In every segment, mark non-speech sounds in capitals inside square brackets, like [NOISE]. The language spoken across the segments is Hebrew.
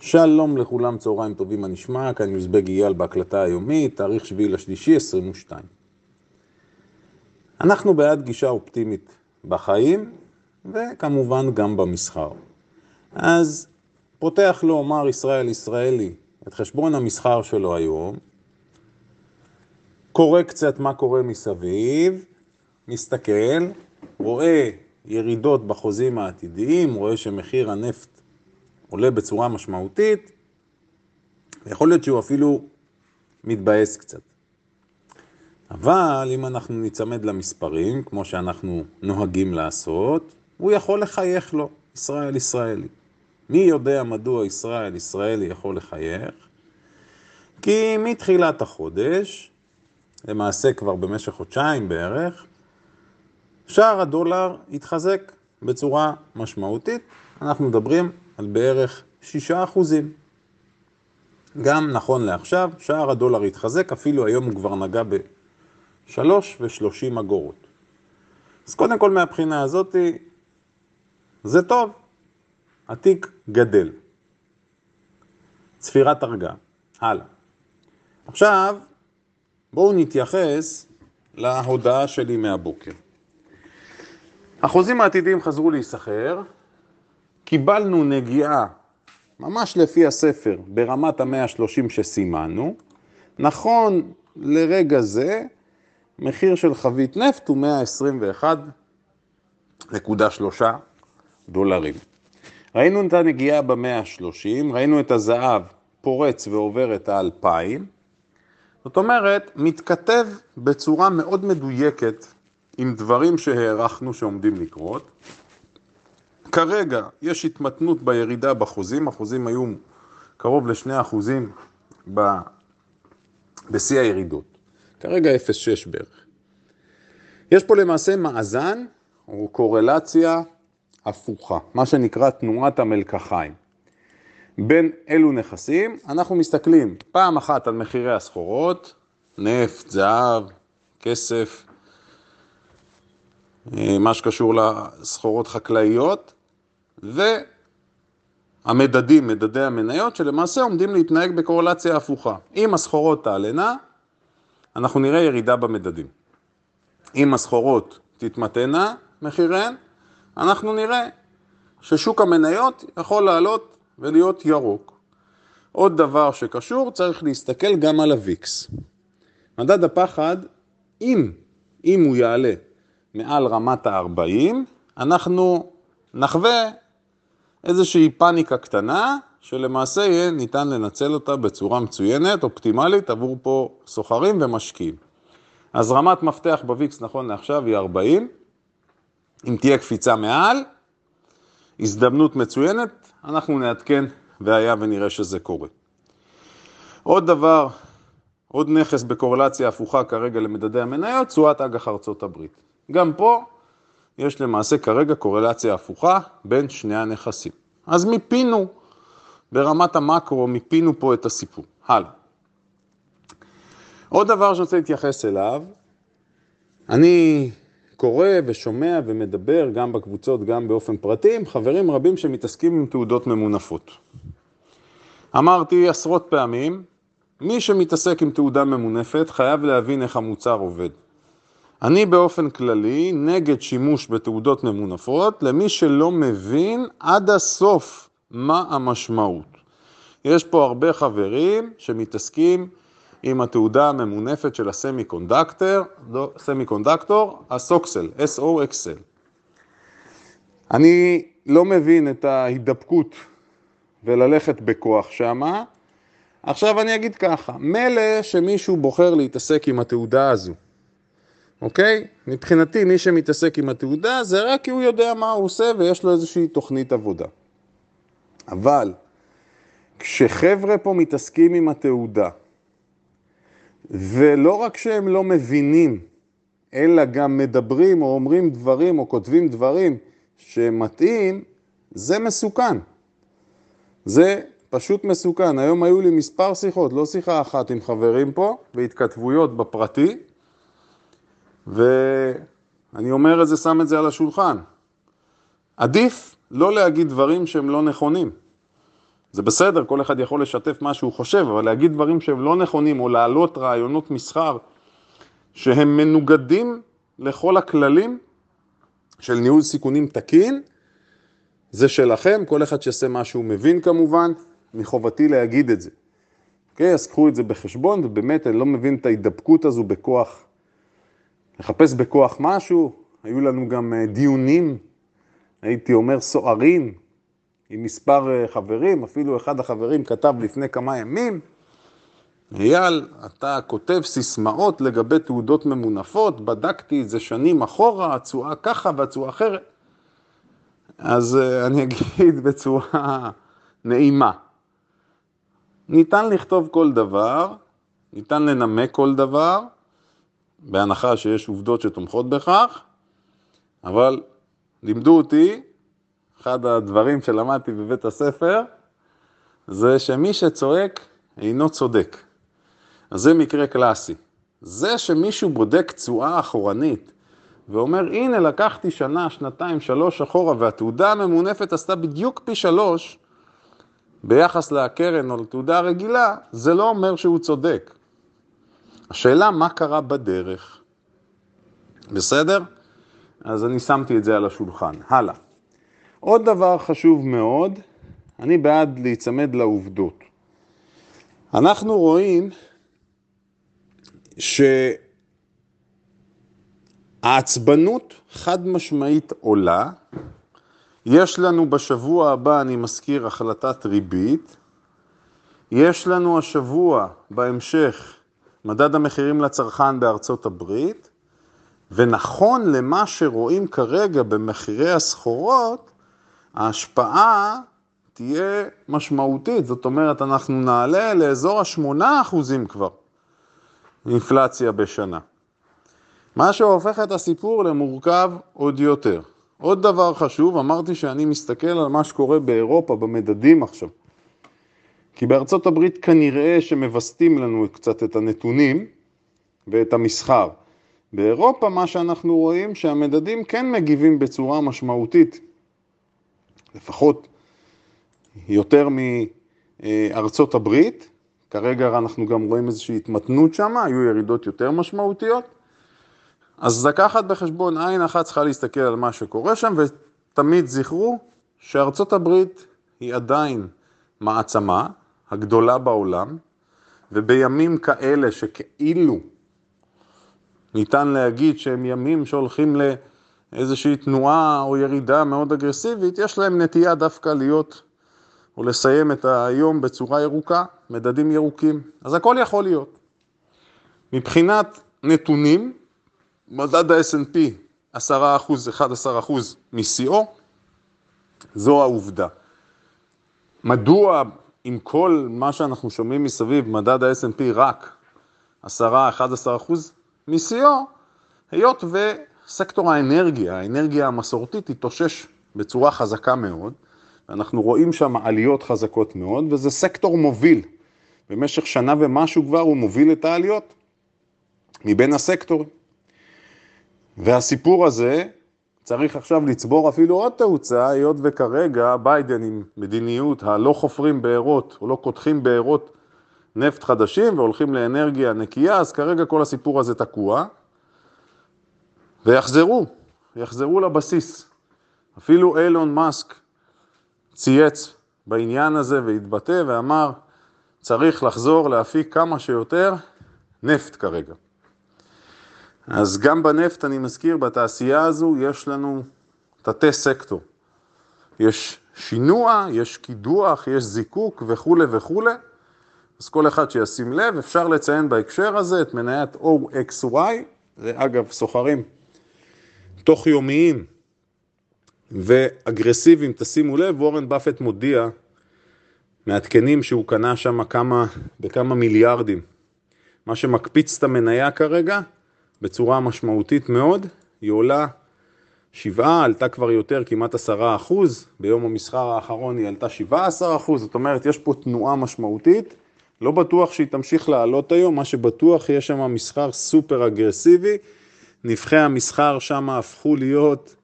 שלום לכולם, צהריים טובים הנשמע, כאן יוזבג אייל בהקלטה היומית, תאריך 7 לשלישי 22. אנחנו בעד גישה אופטימית בחיים, וכמובן גם במסחר. אז פותח לו מר ישראל ישראלי את חשבון המסחר שלו היום, קורא קצת מה קורה מסביב, מסתכל, רואה ירידות בחוזים העתידיים, רואה שמחיר הנפט עולה בצורה משמעותית, ויכול להיות שהוא אפילו מתבאס קצת. אבל אם אנחנו ניצמד למספרים, כמו שאנחנו נוהגים לעשות, הוא יכול לחייך לו, ישראל ישראלי. מי יודע מדוע ישראל ישראלי יכול לחייך? כי מתחילת החודש, למעשה כבר במשך חודשיים בערך, שער הדולר התחזק בצורה משמעותית. אנחנו מדברים על בערך 6 אחוזים. גם נכון לעכשיו, שער הדולר התחזק, אפילו היום הוא כבר נגע ב-3 ו-30 אגורות. אז קודם כל מהבחינה הזאת, זה טוב, התיק גדל. צפירת הרגעה. הלאה. עכשיו, בואו נתייחס להודעה שלי מהבוקר. החוזים העתידיים חזרו להיסחר, קיבלנו נגיעה, ממש לפי הספר, ברמת ה-130 שסימנו. נכון לרגע זה, מחיר של חבית נפט הוא 121.3 דולרים. ראינו את הנגיעה ב-130, ראינו את הזהב פורץ ועובר את ה-2000. זאת אומרת, מתכתב בצורה מאוד מדויקת עם דברים שהערכנו שעומדים לקרות. כרגע יש התמתנות בירידה בחוזים, החוזים היו קרוב לשני אחוזים בשיא הירידות. כרגע 0.6 בערך. יש פה למעשה מאזן או קורלציה הפוכה, מה שנקרא תנועת המלקחיים. בין אלו נכסים, אנחנו מסתכלים פעם אחת על מחירי הסחורות, נפט, זהב, כסף, אה, מה שקשור לסחורות חקלאיות, והמדדים, מדדי המניות, שלמעשה עומדים להתנהג בקורלציה הפוכה. אם הסחורות תעלנה, אנחנו נראה ירידה במדדים. אם הסחורות תתמתנה, מחיריהן, אנחנו נראה ששוק המניות יכול לעלות ולהיות ירוק. עוד דבר שקשור, צריך להסתכל גם על הוויקס. מדד הפחד, אם, אם הוא יעלה מעל רמת ה-40, אנחנו נחווה איזושהי פאניקה קטנה, שלמעשה יהיה ניתן לנצל אותה בצורה מצוינת, אופטימלית, עבור פה סוחרים ומשקיעים. אז רמת מפתח בוויקס נכון לעכשיו היא 40, אם תהיה קפיצה מעל, הזדמנות מצוינת, אנחנו נעדכן והיה ונראה שזה קורה. עוד דבר, עוד נכס בקורלציה הפוכה כרגע למדדי המניות, תשואת אג"ח ארצות הברית. גם פה יש למעשה כרגע קורלציה הפוכה בין שני הנכסים. אז מיפינו, ברמת המקרו, מיפינו פה את הסיפור. הלאה. עוד דבר שאני רוצה להתייחס אליו, אני קורא ושומע ומדבר גם בקבוצות, גם באופן פרטי, עם חברים רבים שמתעסקים עם תעודות ממונפות. אמרתי עשרות פעמים, מי שמתעסק עם תעודה ממונפת חייב להבין איך המוצר עובד. אני באופן כללי נגד שימוש בתעודות ממונפות למי שלא מבין עד הסוף מה המשמעות. יש פה הרבה חברים שמתעסקים עם התעודה הממונפת של הסמי קונדקטור, סמי קונדקטור, הסוקסל, SOXL. אני לא מבין את ההידבקות וללכת בכוח שמה. עכשיו אני אגיד ככה, מילא שמישהו בוחר להתעסק עם התעודה הזו, אוקיי? מבחינתי מי שמתעסק עם התעודה זה רק כי הוא יודע מה הוא עושה ויש לו איזושהי תוכנית עבודה. אבל כשחבר'ה פה מתעסקים עם התעודה, ולא רק שהם לא מבינים, אלא גם מדברים או אומרים דברים או כותבים דברים שמתאים, זה מסוכן. זה פשוט מסוכן. היום היו לי מספר שיחות, לא שיחה אחת עם חברים פה, והתכתבויות בפרטי, ואני אומר את זה, שם את זה על השולחן. עדיף לא להגיד דברים שהם לא נכונים. זה בסדר, כל אחד יכול לשתף מה שהוא חושב, אבל להגיד דברים שהם לא נכונים, או להעלות רעיונות מסחר שהם מנוגדים לכל הכללים של ניהול סיכונים תקין, זה שלכם, כל אחד שיעשה מה שהוא מבין כמובן, מחובתי להגיד את זה. אוקיי, אז קחו את זה בחשבון, ובאמת אני לא מבין את ההידבקות הזו בכוח, לחפש בכוח משהו, היו לנו גם אה, דיונים, הייתי אומר סוערים, עם מספר אה, חברים, אפילו אחד החברים כתב לפני כמה ימים, אייל, אתה כותב סיסמאות לגבי תעודות ממונפות, בדקתי את זה שנים אחורה, התשואה ככה והתשואה אחרת. אז אה, [LAUGHS] אני אגיד בצורה נעימה. ניתן לכתוב כל דבר, ניתן לנמק כל דבר, בהנחה שיש עובדות שתומכות בכך, אבל לימדו אותי, אחד הדברים שלמדתי בבית הספר, זה שמי שצועק אינו צודק. אז זה מקרה קלאסי. זה שמישהו בודק תשואה אחורנית ואומר, הנה לקחתי שנה, שנתיים, שלוש אחורה והתעודה הממונפת עשתה בדיוק פי שלוש ביחס לקרן או לתעודה הרגילה, זה לא אומר שהוא צודק. השאלה מה קרה בדרך. בסדר? אז אני שמתי את זה על השולחן. הלאה. עוד דבר חשוב מאוד, אני בעד להיצמד לעובדות. אנחנו רואים שהעצבנות חד משמעית עולה. יש לנו בשבוע הבא, אני מזכיר, החלטת ריבית. יש לנו השבוע, בהמשך, מדד המחירים לצרכן בארצות הברית, ונכון למה שרואים כרגע במחירי הסחורות, ההשפעה תהיה משמעותית, זאת אומרת, אנחנו נעלה לאזור ה-8% כבר. אינפלציה בשנה. מה שהופך את הסיפור למורכב עוד יותר. עוד דבר חשוב, אמרתי שאני מסתכל על מה שקורה באירופה במדדים עכשיו. כי בארצות הברית כנראה שמווסתים לנו קצת את הנתונים ואת המסחר. באירופה מה שאנחנו רואים שהמדדים כן מגיבים בצורה משמעותית, לפחות יותר מארצות הברית, כרגע אנחנו גם רואים איזושהי התמתנות שם, היו ירידות יותר משמעותיות. אז לקחת בחשבון, עין אחת צריכה להסתכל על מה שקורה שם, ותמיד זכרו שארצות הברית היא עדיין מעצמה הגדולה בעולם, ובימים כאלה שכאילו ניתן להגיד שהם ימים שהולכים לאיזושהי תנועה או ירידה מאוד אגרסיבית, יש להם נטייה דווקא להיות או לסיים את היום בצורה ירוקה, מדדים ירוקים, אז הכל יכול להיות. מבחינת נתונים, מדד ה-S&P 10%, 11% משיאו, זו העובדה. מדוע עם כל מה שאנחנו שומעים מסביב, מדד ה-S&P רק 10-11% משיאו, היות וסקטור האנרגיה, האנרגיה המסורתית, התאושש בצורה חזקה מאוד, ואנחנו רואים שם עליות חזקות מאוד, וזה סקטור מוביל. במשך שנה ומשהו כבר הוא מוביל את העליות מבין הסקטורים. והסיפור הזה צריך עכשיו לצבור אפילו עוד תאוצה, היות וכרגע ביידן עם מדיניות הלא חופרים בארות או לא קודחים בארות נפט חדשים והולכים לאנרגיה נקייה, אז כרגע כל הסיפור הזה תקוע. ויחזרו, יחזרו לבסיס. אפילו אילון מאסק צייץ בעניין הזה והתבטא ואמר, צריך לחזור להפיק כמה שיותר נפט כרגע. אז גם בנפט, אני מזכיר, בתעשייה הזו יש לנו תתי סקטור. יש שינוע, יש קידוח, יש זיקוק וכולי וכולי. אז כל אחד שישים לב, אפשר לציין בהקשר הזה את מניית OXY, זה אגב סוחרים תוך יומיים ואגרסיביים, תשימו לב, וורן באפט מודיע, מעדכנים שהוא קנה שם כמה, בכמה מיליארדים. מה שמקפיץ את המניה כרגע בצורה משמעותית מאוד, היא עולה שבעה, עלתה כבר יותר, כמעט עשרה אחוז, ביום המסחר האחרון היא עלתה שבעה עשר אחוז, זאת אומרת יש פה תנועה משמעותית, לא בטוח שהיא תמשיך לעלות היום, מה שבטוח יש שם מסחר סופר אגרסיבי, נבחי המסחר שם הפכו להיות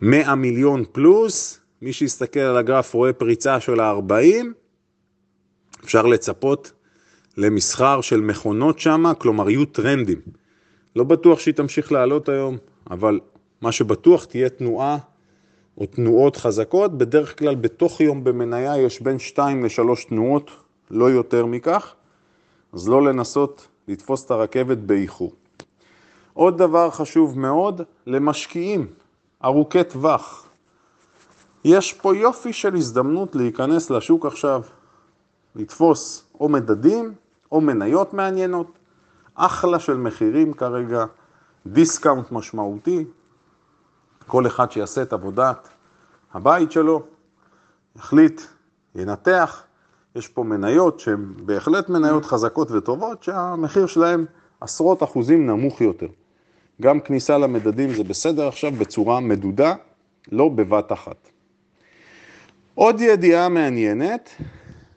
100 מיליון פלוס, מי שיסתכל על הגרף רואה פריצה של ה-40, אפשר לצפות למסחר של מכונות שם, כלומר יהיו טרנדים. לא בטוח שהיא תמשיך לעלות היום, אבל מה שבטוח תהיה תנועה או תנועות חזקות, בדרך כלל בתוך יום במניה יש בין 2 ל-3 תנועות, לא יותר מכך, אז לא לנסות לתפוס את הרכבת באיחור. עוד דבר חשוב מאוד, למשקיעים, ארוכי טווח. יש פה יופי של הזדמנות להיכנס לשוק עכשיו, לתפוס או מדדים או מניות מעניינות, אחלה של מחירים כרגע, דיסקאונט משמעותי, כל אחד שיעשה את עבודת הבית שלו, יחליט, ינתח, יש פה מניות שהן בהחלט מניות חזקות וטובות, שהמחיר שלהן עשרות אחוזים נמוך יותר. גם כניסה למדדים זה בסדר עכשיו בצורה מדודה, לא בבת אחת. עוד ידיעה מעניינת,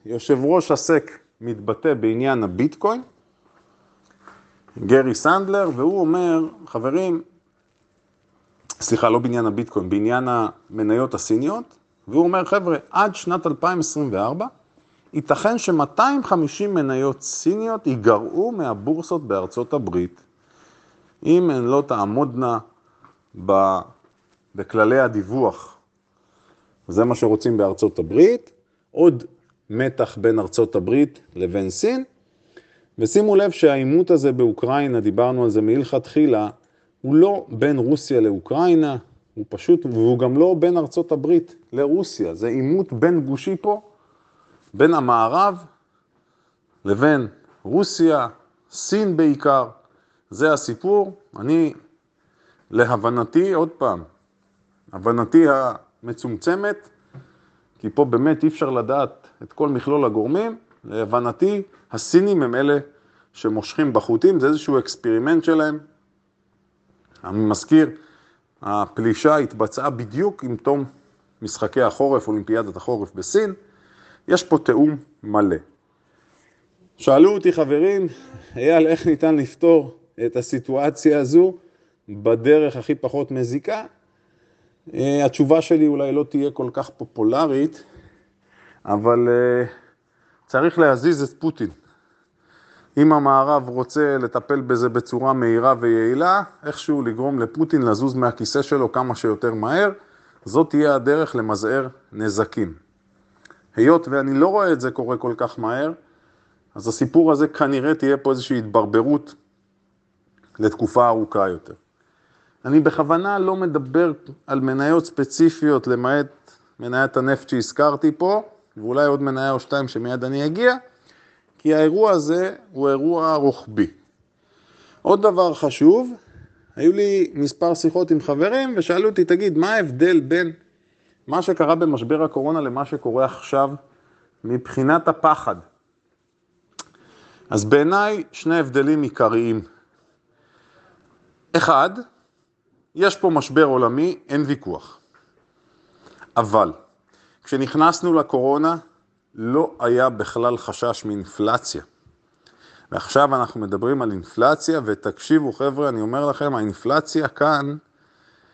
יושב ראש ה SEC מתבטא בעניין הביטקוין, גרי סנדלר, והוא אומר, חברים, סליחה, לא בעניין הביטקוין, בעניין המניות הסיניות, והוא אומר, חבר'ה, עד שנת 2024, ייתכן ש-250 מניות סיניות ייגרעו מהבורסות בארצות הברית, אם הן לא תעמודנה בכללי הדיווח. זה מה שרוצים בארצות הברית, עוד מתח בין ארצות הברית לבין סין, ושימו לב שהעימות הזה באוקראינה, דיברנו על זה מלכתחילה, הוא לא בין רוסיה לאוקראינה, הוא פשוט, והוא גם לא בין ארצות הברית לרוסיה, זה עימות בין גושי פה, בין המערב לבין רוסיה, סין בעיקר, זה הסיפור. אני, להבנתי, עוד פעם, הבנתי המצומצמת, כי פה באמת אי אפשר לדעת את כל מכלול הגורמים, להבנתי, הסינים הם אלה שמושכים בחוטים, זה איזשהו experiment שלהם. אני מזכיר, הפלישה התבצעה בדיוק עם תום משחקי החורף, אולימפיאדת החורף בסין. יש פה תיאום מלא. שאלו אותי חברים, אייל, איך ניתן לפתור את הסיטואציה הזו בדרך הכי פחות מזיקה? אה, התשובה שלי אולי לא תהיה כל כך פופולרית, אבל אה, צריך להזיז את פוטין. אם המערב רוצה לטפל בזה בצורה מהירה ויעילה, איכשהו לגרום לפוטין לזוז מהכיסא שלו כמה שיותר מהר, זאת תהיה הדרך למזער נזקים. היות ואני לא רואה את זה קורה כל כך מהר, אז הסיפור הזה כנראה תהיה פה איזושהי התברברות לתקופה ארוכה יותר. אני בכוונה לא מדבר על מניות ספציפיות למעט מניית הנפט שהזכרתי פה, ואולי עוד מניה או שתיים שמיד אני אגיע, כי האירוע הזה הוא אירוע רוחבי. עוד דבר חשוב, היו לי מספר שיחות עם חברים ושאלו אותי, תגיד, מה ההבדל בין מה שקרה במשבר הקורונה למה שקורה עכשיו מבחינת הפחד? אז בעיניי שני הבדלים עיקריים. אחד, יש פה משבר עולמי, אין ויכוח. אבל כשנכנסנו לקורונה, לא היה בכלל חשש מאינפלציה. ועכשיו אנחנו מדברים על אינפלציה, ותקשיבו חבר'ה, אני אומר לכם, האינפלציה כאן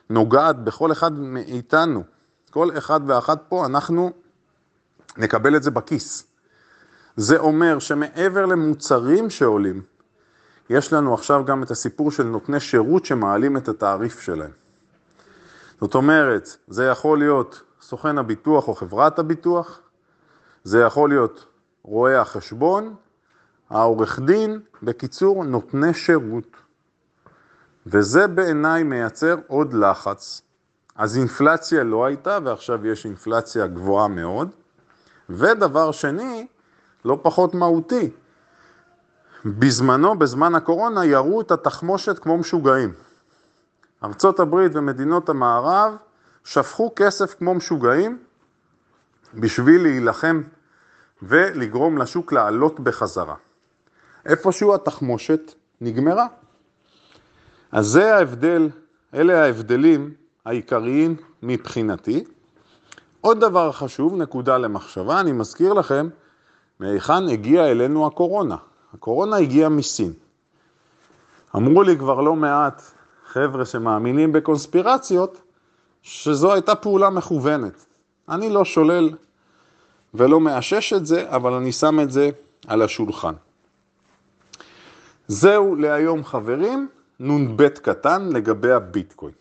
נוגעת בכל אחד מאיתנו. כל אחד ואחת פה, אנחנו נקבל את זה בכיס. זה אומר שמעבר למוצרים שעולים, יש לנו עכשיו גם את הסיפור של נותני שירות שמעלים את התעריף שלהם. זאת אומרת, זה יכול להיות סוכן הביטוח או חברת הביטוח, זה יכול להיות רואה החשבון, העורך דין, בקיצור, נותני שירות. וזה בעיניי מייצר עוד לחץ. אז אינפלציה לא הייתה ועכשיו יש אינפלציה גבוהה מאוד. ודבר שני, לא פחות מהותי, בזמנו, בזמן הקורונה, ירו את התחמושת כמו משוגעים. ארצות הברית ומדינות המערב שפכו כסף כמו משוגעים בשביל להילחם ולגרום לשוק לעלות בחזרה. איפשהו התחמושת נגמרה. אז זה ההבדל, אלה ההבדלים העיקריים מבחינתי. עוד דבר חשוב, נקודה למחשבה, אני מזכיר לכם מהיכן הגיעה אלינו הקורונה. הקורונה הגיעה מסין. אמרו לי כבר לא מעט חבר'ה שמאמינים בקונספירציות, שזו הייתה פעולה מכוונת. אני לא שולל ולא מאשש את זה, אבל אני שם את זה על השולחן. זהו להיום חברים, נ"ב קטן לגבי הביטקוין.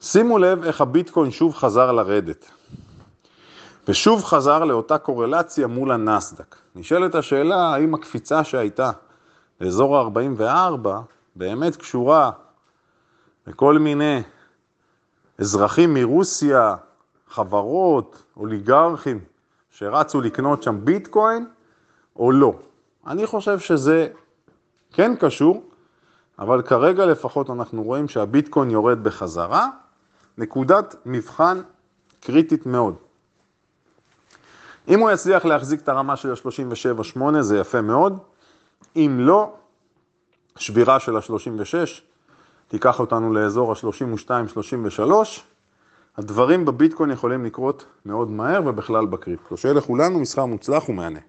שימו לב איך הביטקוין שוב חזר לרדת. ושוב חזר לאותה קורלציה מול הנסדק. נשאלת השאלה האם הקפיצה שהייתה לאזור ה-44 באמת קשורה לכל מיני אזרחים מרוסיה, חברות, אוליגרכים, שרצו לקנות שם ביטקוין, או לא. אני חושב שזה כן קשור, אבל כרגע לפחות אנחנו רואים שהביטקוין יורד בחזרה, נקודת מבחן קריטית מאוד. אם הוא יצליח להחזיק את הרמה של ה-37.8 זה יפה מאוד, אם לא, שבירה של ה-36 תיקח אותנו לאזור ה-32-33, הדברים בביטקוין יכולים לקרות מאוד מהר ובכלל בקריפטו. שיהיה לכולנו מסחר מוצלח ומהנה.